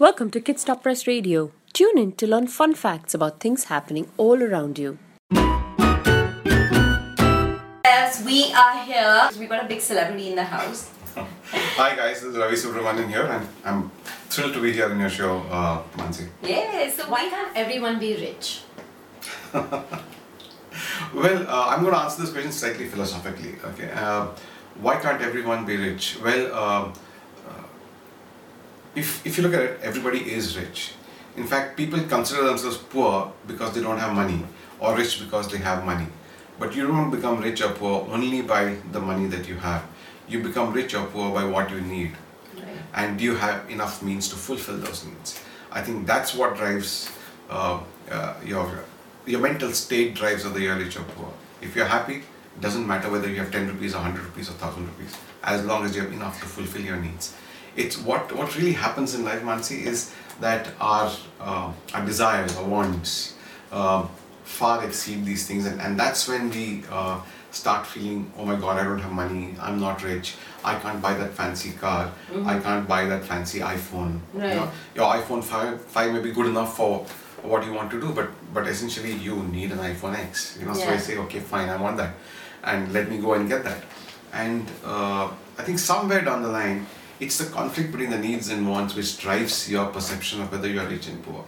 Welcome to Kids Stop Press Radio. Tune in to learn fun facts about things happening all around you. Yes, we are here. We got a big celebrity in the house. Hi guys, this is Ravi Subramanian here and I'm thrilled to be here in your show, uh, Mansi. Yes. So why can't everyone be rich? Well, uh, I'm going to answer this question slightly philosophically. Okay, uh, why can't everyone be rich? Well, uh, if if you look at it, everybody is rich. In fact, people consider themselves poor because they don't have money, or rich because they have money. But you don't become rich or poor only by the money that you have. You become rich or poor by what you need, and do you have enough means to fulfill those needs? I think that's what drives uh, uh, your your mental state drives whether you're rich or poor. If you're happy, it doesn't matter whether you have 10 rupees, 100 rupees, or 1000 rupees, as long as you have enough to fulfill your needs. It's what, what really happens in life, Mansi, is that our, uh, our desires, our wants, uh, far exceed these things, and, and that's when we uh, start feeling, oh my god, I don't have money, I'm not rich, I can't buy that fancy car, I can't buy that fancy iPhone. You Right. know, your iPhone 5, 5 may be good enough for what you want to do, but but essentially you need an iPhone X. You know, so I say, okay, fine, I want that, and let me go and get that. And uh, I think somewhere down the line, it's the conflict between the needs and wants which drives your perception of whether you are rich and poor.